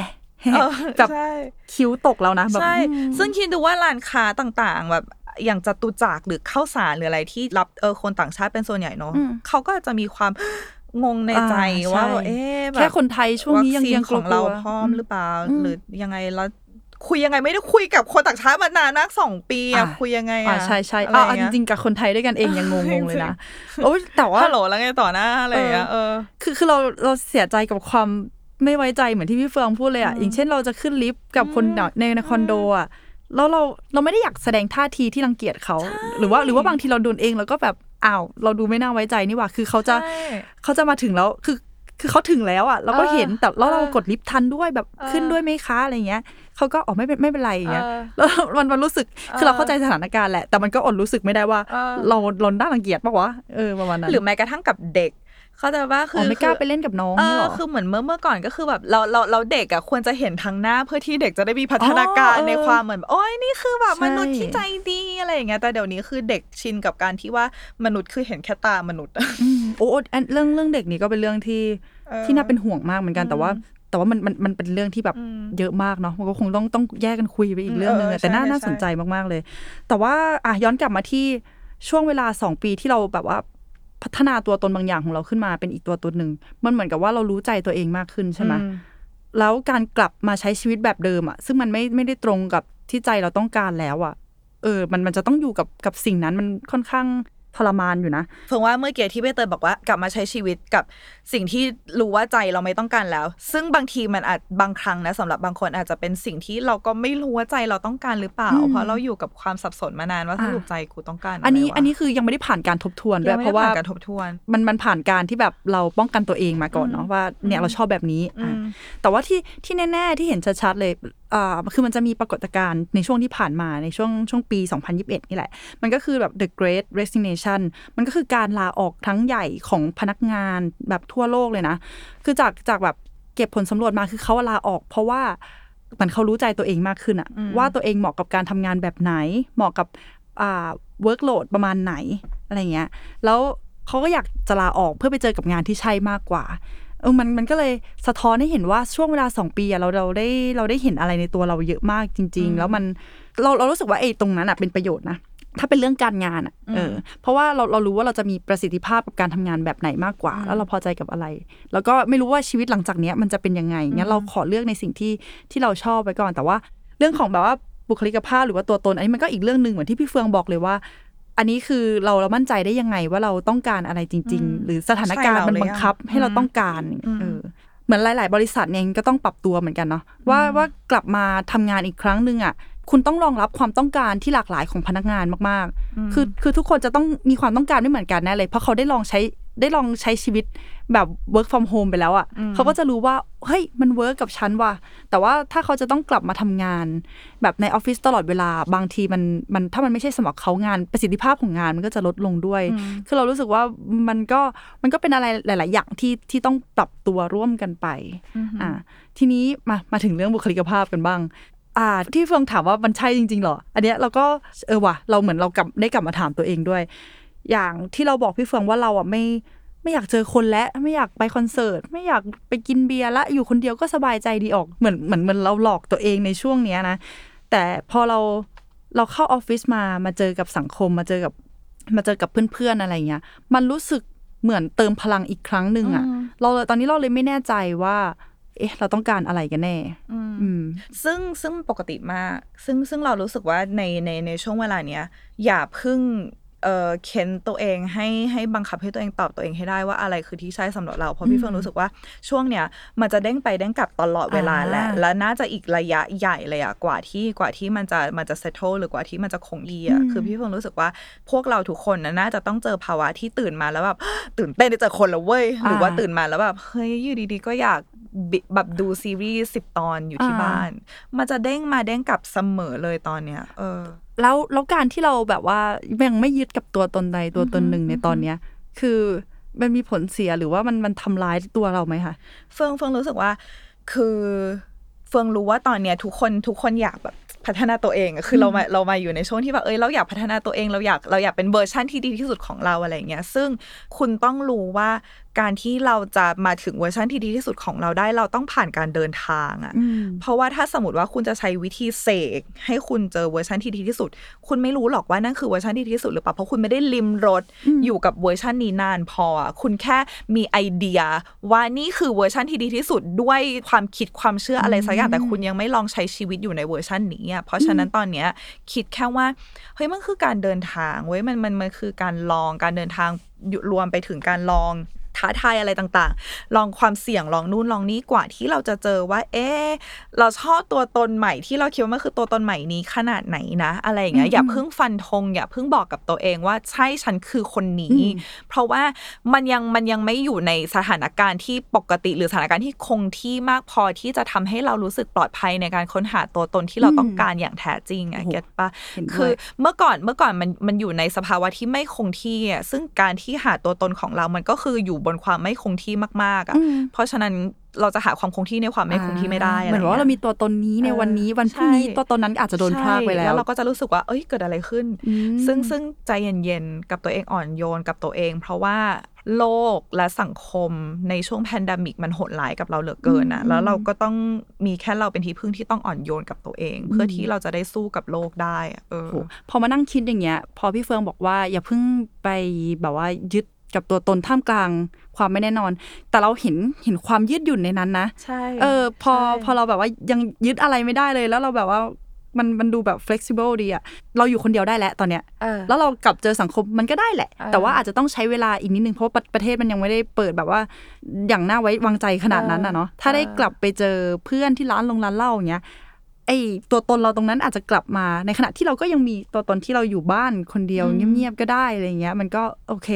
อะแฮะเออแบบใช่คิ้วตกแล้วนะแบบใช่อืมซึ่งคิดดูว่าร้านค้าต่างๆ แบบอย่างจตุจักรหรือข้าวสารหรืออะไรที่รับเออคนต่างชาติเป็นส่วนใหญ่เนอะอืมเขาก็อาจจะมีความงงในใจอ่าว่าใช่แบบเอ๊ะแบบแค่คนไทยช่วงนี้ยังวัคซียังของเรากลัวๆพร้อมหรือเปล่าอืมหรือยังไงแล้วคุยยังไงไม่ได้คุยกับคนต่างชาติมานานนักสองปีอะอะคุยยังไงอ่าอะใช่ใช่อะไรอ่าอย่าจเยริงๆกับคนไทยด้วยกันเองยังงงๆเลยนะโอ้ยแต่ว่าฮัลโหลแล้วไงต่อหน้าอะไรอย่างเงี้ยเออคือคือเราเราเสียใจกับความ ไม่ไว้ใจเหมือนที่พี่เฟืองพูดเลยอะอืมอย่างเช่นเราจะขึ้นลิฟต์กับคนอืมในในคอนโดอะแล้วเราเราไม่ได้อยากแสดงท่าทีที่รังเกียจเขา หรือว่าหรือว่าบางทีเราโดนเองแล้วก็แบบอ้าวเราดูไม่น่าไว้ใจนี่หว่า คือเขาจะใช่เขาจะมาถึงแล้วคือคือเขาถึงแล้วอะเราก็เออเห็นแต่แล้วเราเออกดลิฟต์ทันด้วยแบบเออขึ้นด้วยไหมคะอะไรเงี้ยเขาก็อ๋อไม่เป็นไม่เป็นไรอย่างเงี้ยเออแล้วมันมันรู้สึกคือเราเออเข้าใจสถานการณ์แหละ แต่มันก็อดรู้สึกไม่ได้ว่าเออเราเราด้ารังเกียจปะวะเออประมาณนั้นหรือแม้กระทั่งกับเด็ก เขาใจว่าคือ๋ออไม่กล้าคือไปเล่นกับน้องเอนี่อหรอคือเหมือนเมื่อเมื่อก่อนก็คือแบบเราเราเราเด็กอะควรจะเห็นทางหน้าเพื่อที่เด็กจะได้มีพัฒนาการอ๋อเออในความเหมือนโอ้ยนี่คือแบบใช่มนุษย์ที่ใจดีอะไรอย่างเงี้ยแต่เดี๋ยวนี้คือเด็กชินกับการที่ว่ามนุษย์คือเห็นแค่ตามนุษย์อืมโอ้โอ้อันเรื่องเรื่องเด็กนี่ก็เป็นเรื่องที่เออที่น่าเป็นห่วงมากเหมือนกันแต่ว่าแต่ว่ามันมันมันเป็นเรื่องที่แบบอืมเยอะมากเนาะมันก็คงต้องต้องแยกกันคุยไปอีกเรื่องหนึงเอออะแต่น่าใช่น่าใช่สนใจมากๆเลย แต่ว่าอะย้อนกลับมาที่ช่วงเวลาสองปีที่เราแบบว่า พัฒนาตัวตนบางอย่างของเราขึ้นมาเป็นอีกตัวตนหนึ่งมันเหมือนกับว่าเรารู้ใจตัวเองมากขึ้นใช่ไหมอืแล้วการกลับมาใช้ชีวิตแบบเดิมอะ ซึ่งมันไม่ไม่ได้ตรงกับที่ใจเราต้องการแล้วอะ เออ มันมันจะต้องอยู่กับกับสิ่งนั้นมันค่อนข้าง ทรมานอยู่นะเพิ่งว่าเมื่อกี้ที่ใบเตยบอกว่ากลับมาใช้ชีวิตกับสิ่งที่รู้ว่าใจเราไม่ต้องการแล้ว ซึ่งบางทีมันอาจบางครั้งนะสำหรับบางคนอาจจะเป็นสิ่งที่เราก็ไม่รู้ว่าใจเราต้องการหรือเปล่าอืมเพราะเราอยู่กับความสับสนมานานว่าสรุปใจกูต้องการะไรอันนี้วะอันนี้คือยังไม่ได้ผ่านการทบทวนด้วยัยงไม่เพได้ราะว่าผ่านการทบทวน มันมันผ่านการที่แบบเราป้องกันตัวเองมาก่อนเนาะว่าเนี่ยเราชอบแบบนี้อือะมแต่ว่าที่ที่แน่ๆที่เห็นชัดๆเลยอ่าคือมันจะมีปรากฏการณ์ในช่วงที่ผ่านมาในช่วงช่วงปี 2021 นี่แหละ มันก็คือแบบ the great resignation มันก็คือการลาออกครั้งใหญ่ของพนักงานแบบทั่วโลกเลยนะ คือจากจากแบบเก็บผลสำรวจมาคือเขาลาออก เพราะว่าเหมือนเขารู้ใจตัวเองมากขึ้นอะอืมว่าตัวเองเหมาะกับการทำงานแบบไหน เหมาะกับอ่า workload ประมาณไหนอะไรเงี้ย แล้วเขาก็อยากจะลาออกเพื่อไปเจอกับงานที่ใช่มากกว่าเออมันมันก็เลยสะท้อนให้เห็นว่าช่วงเวลาสองปีอะเราเราได้เราได้เห็นอะไรในตัวเราเยอะมากจริง ๆ แล้วมันเราเรารู้สึกว่าไอ้ตรงนั้นอะเป็นประโยชน์นะ ถ้าเป็นเรื่องการงานอะเออ เพราะว่าเราเรารู้ว่าเราจะมีประสิทธิภาพกับการทำงานแบบไหนมากกว่า แล้วเราพอใจกับอะไร แล้วก็ไม่รู้ว่าชีวิตหลังจากเนี้ยมันจะเป็นยังไงงั้นเราขอเลือกในสิ่งที่ที่เราชอบไปก่อน แต่ว่า เรื่องของแบบว่าบุคลิกภาพหรือว่าตัวตน อันนี้มันก็อีกเรื่องหนึ่งเหมือนที่พี่เฟืองบอกเลยว่า อันนี้คือเราเรามั่นใจได้ยังไงว่าเราต้องการอะไรจริง ๆ หรือสถานการณ์มันบังคับให้เราต้องการเออเหมือนหลาย ๆ บริษัทเองก็ต้องปรับตัวเหมือนกันเนาะว่าว่ากลับมาทำงานอีกครั้งหนึ่งอะ คุณต้องรองรับความต้องการที่หลากหลายของพนักงานมากๆ คือคือทุกคนจะต้องมีความต้องการไม่เหมือนกันแน่เลย เพราะเขาได้ลองใช้ได้ลองใช้ชีวิตแบบ work from home ไปแล้วอะเขาก็จะรู้ว่า เฮ้ย มัน work กับฉันว่ะ แต่ว่าถ้าเขาจะต้องกลับมาทำงาน แบบในออฟฟิศตลอดเวลาบางทีมันมันถ้ามันไม่ใช่สำหรับเขางานประสิทธิภาพของงานมันก็จะลดลงด้วย คือเรารู้สึกว่ามันก็มันก็เป็นอะไรหลาย ๆ อย่างที่ที่ต้องปรับตัวร่วมกันไปอ่าทีนี้มามาถึงเรื่องบุคลิกภาพกันบ้าง อ่าที่เฟืองถามว่ามันใช่จริงๆเหรอ อันเนี้ยเราก็เออว่ะเราเหมือนเรากลับได้กลับมาถามตัวเองด้วย อย่างที่เราบอกพี่เฟืองว่าเราอะไม่ไม่อยากเจอคนและไม่อยากไปคอนเสิร์ต ไม่อยากไปกินเบียร์ละอยู่คนเดียวก็สบายใจดีออกเหมือนเหมือนเหมือนเราหลอกตัวเองในช่วงเนี้ยนะ แต่พอเราเราเข้าออฟฟิศมามาเจอกับสังคมมาเจอกับมาเจอกับเพื่อนๆอะไรเงี้ย มันรู้สึกเหมือนเติมพลังอีกครั้งหนึ่งอะเราเลยตอนนี้เราเลยไม่แน่ใจว่า เอ๊ะ เราต้องการอะไรกันแน่อืมซึ่งซึ่งปกติมาก ซึ่งซึ่งเรารู้สึกว่าในในในช่วงเวลาเนี้ย อย่าเพึ่งเอ่อเค้นตัวเองให้ให้บังคับให้ตัวเองตอบตัวเองให้ได้ว่าอะไรคือที่ใช่สำหรับเรา เพราะพี่เฟิร์นรู้สึกว่าช่วงเนี้ยมันจะเด้งไปเด้งกลับตลอดเวลาแหละอ่าและน่าจะอีกระยะใหญ่เลยอะกว่าที่กว่าที่มันจะมันจะ settle หรือกว่าที่มันจะคงที่อะอืมคือพี่เฟิร์นรู้สึกว่าพวกเราทุกคนนะน่าจะต้องเจอภาวะที่ตื่นมาแล้วแบบตื่นเต้นได้เจอคนแล้วเว้ยหรือว่าตื่นมาแล้วแบบเฮ้ยอยู่ดีๆ ก็อยากบิ แบบดูซีรีส์สิบตอนอยู่ที่อ่าบ้าน มันจะเด้งมาเด้งกลับเสมอเลยตอนเนี้ย เออ แล้วแล้วการที่เราแบบว่ายังไม่ยึดกับตัวตนใดตัวตนหนึ่งในตอนเนี้ย คือมันมีผลเสียหรือว่ามันมันทำร้ายตัวเราไหมคะเฟืองเฟืองรู้สึกว่า คือเฟืองรู้ว่าตอนเนี้ยทุกคนทุกคนอยากแบบพัฒนาตัวเองอะคือเรามาเรามาอยู่ในช่วงที่แบบเอ้ยเราอยากพัฒนาตัวเองเราอยากเราอยากเป็นเวอร์ชั่นที่ดีที่สุดของเราอะไรอย่างเงี้ย ซึ่งคุณต้องรู้ว่า การที่เราจะมาถึงเวอร์ชันที่ดีที่สุดของเราได้ เราต้องผ่านการเดินทางอะอืมเพราะว่าถ้าสมมติว่าคุณจะใช้วิธีเสกให้คุณเจอเวอร์ชันที่ดีที่สุด คุณไม่รู้หรอกว่านั่นคือเวอร์ชันที่ดีที่สุดหรือเปล่า เพราะคุณไม่ได้ลิมรสอยู่กับเวอร์ชันนี้นานพออะคุณแค่มีไอเดีย ว่านี่คือเวอร์ชันที่ดีที่สุดด้วยความคิดความเชื่ออะไรสักอย่างแต่คุณยังไม่ลองใช้ชีวิตอยู่ในเวอร์ชันนี้อะเพราะฉะนั้นตอนเนี้ยคิดแค่ว่าเฮ้ยมันคือการเดินทางเว้ยมันมันมันคือการลองการเดินทางอยู่รวมไปถึงการลอง ท้าทายอะไรต่างๆ ลองความเสี่ยงลองนู่นลองนี่กว่าที่เราจะเจอว่า เอ๊ะเราชอบตัวตนใหม่ที่เราคิดว่ามันคือตัวตนใหม่นี้ขนาดไหนนะ อะไรอย่างเงี้ยอย่าเพิ่งฟันธงอย่าเพิ่งบอกกับตัวเองว่าใช่ฉันคือคนนี้ เพราะว่ามันยังมันยังไม่อยู่ในสถานการณ์ที่ปกติ หรือสถานการณ์ที่คงที่มากพอที่จะทำให้เรารู้สึกปลอดภัยในการค้นหาตัวตนที่เราต้องการอย่างแท้จริงอะโอ้โหเก็ตปะเห็นด้วยคือเมื่อก่อนเมื่อก่อนมันมันอยู่ในสภาวะที่ไม่คงที่อะซึ่งการที่หาตัวตนของเรามันก็คืออยู่บนความไม่คงที่มาก ๆอะอืมเพราะฉะนั้นเราจะหาความคงที่ในความไม่คงที่ไม่ได้เหมือนว่าเรามีตัวตนนี้ในวันนี้วันพรุ่งนี้ใช่ตัวตนนั้นอาจจะโดนพรากไปแล้วแล้วเราก็จะรู้สึกว่าเอ้ยเกิดอะไรขึ้นอืมซึ่งซึ่งใจเย็นๆกับตัวเองอ่อนโยนกับตัวเอง เพราะว่าโลกและสังคมในช่วงแพนดมิกมันโหดร้ายกับเราเหลือเกินนะแล้วเราก็ต้องมีแค่เราเป็นที่พึ่งที่ต้องอ่อนโยนกับตัวเอง เพื่อที่เราจะได้สู้กับโลกได้อะเออโหพอมานั่งคิดอย่างเงี้ย พอพี่เฟืองบอกว่าอย่าเพิ่งไปแบบว่ายึด กับตัวตนท่ามกลางความไม่แน่นอน แต่เราเห็นเห็นความยืดหยุ่นในนั้นนะใช่เออพอใช่พอเราแบบว่ายังยึดอะไรไม่ได้เลยแล้วเราแบบว่ามันมันดูแบบ flexible ดีอะเราอยู่คนเดียวได้แล้วตอนเนี้ยเออแล้วเรากลับเจอสังคมมันก็ได้แหละอ่าแต่ว่าอาจจะต้องใช้เวลาอีกนิดนึง เพราะว่าประประเทศมันยังไม่ได้เปิดแบบว่า อย่างน่าไว้วางใจขนาดนั้นอะเนาะ ถ้าได้กลับไปเจอเพื่อนที่ร้านลงร้านเหล้าอย่างเงี้ย ไอตัวตนเราตรงนั้นอาจจะกลับมาในขณะที่เราก็ยังมีตัวตนที่เราอยู่บ้านคนเดียวเงียบๆก็ได้อะไรเงี้ย มันก็โอเค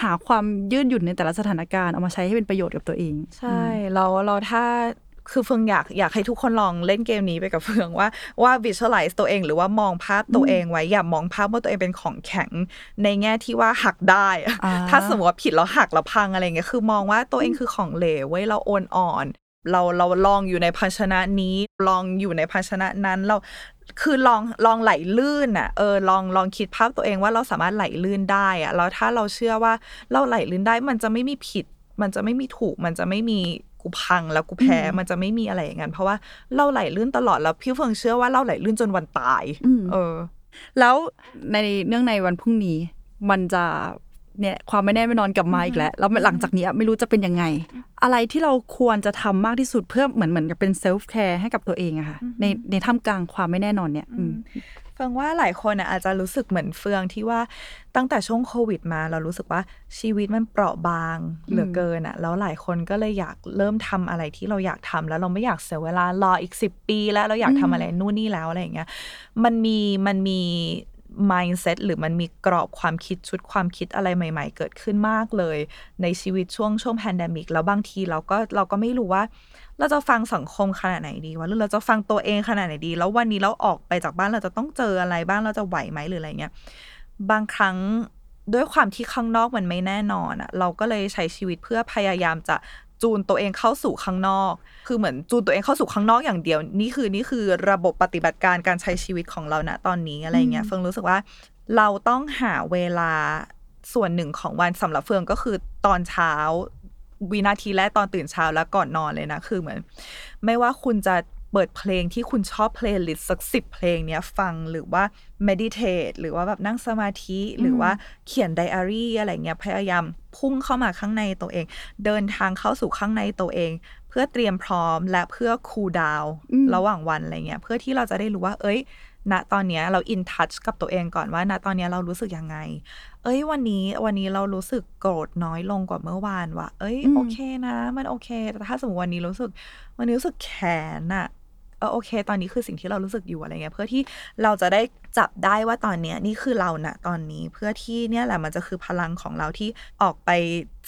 หาความยืดหยุ่นในแต่ละสถานการณ์เอามาใช้ให้เป็นประโยชน์กับตัวเอง ใช่เราเราถ้าคือเฟืองอยากอยากให้ทุกคนลองเล่นเกมนี้ไปกับเฟืองว่าว่า visualize ตัวเองหรือว่ามองภาพตัวเองไว้อย่ามองภาพว่าตัวเองเป็นของแข็งในแง่ที่ว่าหักได้อะอ่าถ้าสมมติว่าผิดแล้วหักแล้วพังอะไรเงี้ยคือมองว่าตัวเองคือของเหลวเว้ยเราโอนอ่อน เราเราลองอยู่ในภาชนะนี้ ลองอยู่ในภาชนะนั้นเราคือลองลองไหลลื่นอะเออลองลองคิดภาพตัวเองว่าเราสามารถไหลลื่นได้อะแล้วถ้าเราเชื่อว่าเราไหลลื่นได้มันจะไม่มีผิด มันจะไม่มีถูก มันจะไม่มีกูพังแล้วกูแพ้มันจะไม่มีอะไรอย่างนั้นเพราะว่าเราไหลลื่นตลอดแล้วพี่เฟิงเชื่อว่าเราไหลลื่นจนวันตายอืมเออ แล้วในเนื่องในวันพรุ่งนี้มันจะ เนี่ยความไม่แน่ไม่นอนกลับมาอีกแล้ว แล้วหลังจากนี้ไม่รู้จะเป็นยังไง อะไรที่เราควรจะทำมากที่สุดเพื่อเหมือนเหมือนกับเป็นเซลฟ์แคร์ให้กับตัวเองอะค่ะ ในในท่ามกลางความไม่แน่นอนเนี่ยอืมเฟืองว่าหลายคนอะอาจจะรู้สึกเหมือนเฟืองที่ว่าตั้งแต่ช่วงโควิดมา เรารู้สึกว่าชีวิตมันเปราะบางเหลือเกินอะแล้วหลายคนก็เลยอยากเริ่มทำอะไรที่เราอยากทำแล้วเราไม่อยากเสียเวลารออีกสิบปี แล้วเราอยากทำอะไรนู่นนี่แล้วอะไรอย่างเงี้ยมันมีมันมี mindset หรือมันมีกรอบความคิดชุดความคิดอะไรใหม่ ๆ เกิดขึ้นมากเลย ในชีวิตช่วงช่วง pandemic แล้วบางทีเราก็เราก็ไม่รู้ว่า เราจะฟังสังคมขนาดไหนดีวะหรือเราจะฟังตัวเองขนาดไหนดี แล้ววันนี้เราออกไปจากบ้านเราจะต้องเจออะไรบ้างเราจะไหวไหมหรืออะไรเงี้ยบางครั้งด้วยความที่ข้างนอกมันไม่แน่นอนอะเราก็เลยใช้ชีวิตเพื่อพยายามจะ จูนตัวเองเข้าสู่ข้างนอก คือเหมือนจูนตัวเองเข้าสู่ข้างนอกอย่างเดียว นี่คือนี่คือระบบปฏิบัติการการใช้ชีวิตของเราณตอนนี้อะไรเงี้ยเฟืองรู้สึกว่า เราต้องหาเวลาส่วนหนึ่งของวันสำหรับเฟืองก็คือตอนเช้าวินาทีแรกตอนตื่นเช้าแล้วก่อนนอนเลยนะ คือเหมือน ไม่ว่าคุณจะเปิดเพลงที่คุณชอบ playlist สักสิบเพลงเนี้ยฟังหรือว่า meditate หรือว่าแบบนั่งสมาธิหรือว่าเขียนไดอารี่อะไรเงี้ยพยายาม พุ่งเข้ามาข้างในตัวเอง เดินทางเข้าสู่ข้างในตัวเอง เพื่อเตรียมพร้อมและเพื่อคูลดาวน์อืมระหว่างวันอะไรเงี้ยเพื่อที่เราจะได้รู้ว่า เอ้ยณตอนเนี้ยเราอินทัชกับตัวเองก่อนว่าณตอนเนี้ยเรารู้สึกยังไง เอ้ย วันนี้วันนี้เรารู้สึกโกรธน้อยลงกว่าเมื่อวานว่ะเอ้ยอืมโอเคนะ มันโอเคแต่ถ้าสมมติวันนี้รู้สึก วันนี้รู้สึกแขนอะเออโอเค ตอนนี้คือสิ่งที่เรารู้สึกอยู่อะไรเงี้ยเพื่อที่เราจะได้ จับได้ว่าตอนเนี้ยนี่คือเราณตอนนี้เพื่อที่เนี่ยแหละมันจะคือพลังของเราที่ออกไป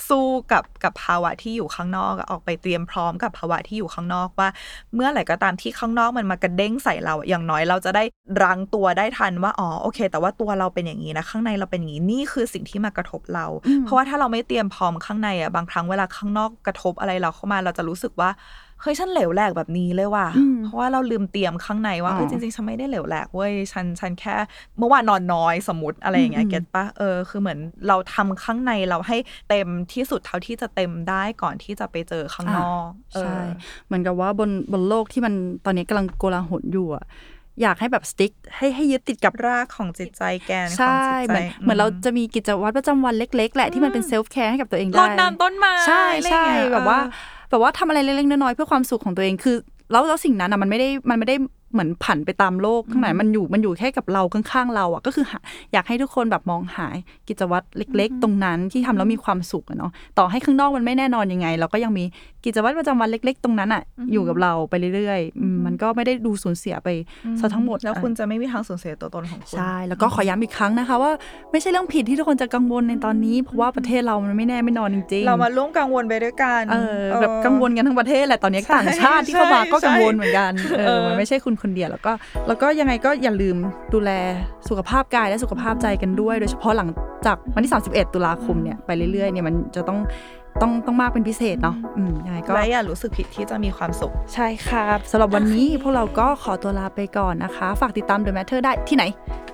สู้กับกับภาวะที่อยู่ข้างนอกอะออกไปเตรียมพร้อมกับภาวะที่อยู่ข้างนอกว่า เมื่อไหร่ก็ตามที่ข้างนอกมันมากระเด้งใส่เราอะอย่างน้อยเราจะได้รั้งตัวได้ทันว่าอ๋อโอเค แต่ว่าตัวเราเป็นอย่างนี้นะข้างในเราเป็นอย่างนี้นี่คือสิ่งที่มากระทบเราอืมเพราะว่าถ้าเราไม่เตรียมพร้อมข้างในอะบางครั้งเวลาข้างนอกกระทบอะไรเราเข้ามาเราจะรู้สึกว่า เฮ้ยฉันเหลวแหลกแบบนี้เลยว่ะอืมเพราะว่าเราลืมเตรียมข้างในว่าอ๋อเฮ้ยจริงๆฉันไม่ได้เหลวแหลกเว้ยฉันฉันแค่ เมื่อวานนอนน้อยสมมติอะไรอย่างเงี้ยอืม get ปะเออคือเหมือนเราทำข้างในเราให้เต็มที่สุดเท่าที่จะเต็มได้ก่อนที่จะไปเจอข้างนอกเออใช่เหมือนกับว่าบนบนโลกที่มันตอนนี้กำลังโกลาหลอยู่อะอยากให้แบบ stick ให้ให้ยึดติดกับรากของจิตใจแกนของจิตใจใช่จิตเหใจมือนเหมือนเราจะมีกิจวัตรประจำวันเล็ก ๆ แหละที่มันเป็น self-care ให้กับตัวเองได้รดน้ำต้นไม้ใช่อะไรใช่เงี้ยแบบว่าเออ แบบว่าทำอะไรเล็กๆน้อยๆเพื่อความสุขของตัวเองคือ แล้วแล้วสิ่งนั้นอะมันไม่ได้มันไม่ได้ เหมือนผันไปตามโลกข้างในมันอยู่มันอยู่แค่กับเราข้างๆเราอะก็คือหาอยากให้ทุกคนแบบมองหากิจวัตรเล็ก ๆ ตรงนั้นที่ทำแล้วมีความสุขอะเนาะต่อให้ข้างนอกมันไม่แน่นอนยังไง เราก็ยังมีกิจวัตรประจำวันเล็ก ๆ ตรงนั้นอะอยู่กับเราไปเรื่อยๆอืมมันก็ไม่ได้ดูสูญเสียไปซะทั้งหมดแล้วคุณจะไม่มีทางสูญเสียตัวตนของคุณใช่แล้วก็ขอย้ำอีกครั้งนะคะ ว่าไม่ใช่เรื่องผิดที่ทุกคนจะกังวลในตอนนี้ เพราะว่าประเทศเรามันไม่แน่ไม่นอนจริงๆเรามาร่วมกังวลไปด้วยกันเออแบบกังวลกันทั้งประเทศแหละตอนนี้ใช่ต่างชาติที่เข้ามาใช่ก็กังวลเหมือนกันเอเอออมันไม่ใช่คุณคนเดียวแล้วก็แล้วก็ยังไงก็อย่าลืมดูแลสุขภาพกายและสุขภาพใจกันด้วย โดยเฉพาะหลังจากวันที่ 31 ตุลาคมเนี่ยไปเรื่อยๆเนี่ยมันจะต้อง ต้องต้องมากเป็นพิเศษเนาะอืมยังไงก็และอย่ารู้สึกผิดที่จะมีความสุข ใช่ครับสำหรับวันนี้โอเคพวกเราก็ขอตัวลาไปก่อนนะคะ ฝากติดตาม The Matter ได้ที่ไหน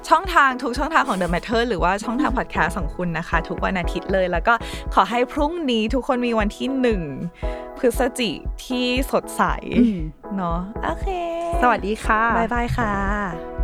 ช่องทางทุกช่องทางของ The Matter หรือว่าช่องทางพอดแคสต์ของคุณนะคะ ทุกวันอาทิตย์เลย แล้วก็ขอให้พรุ่งนี้ทุกคนมีวันที่หนึ่งพฤศจิที่สดใสอืมเนาะโอเค สวัสดีค่ะบายบายค่ะ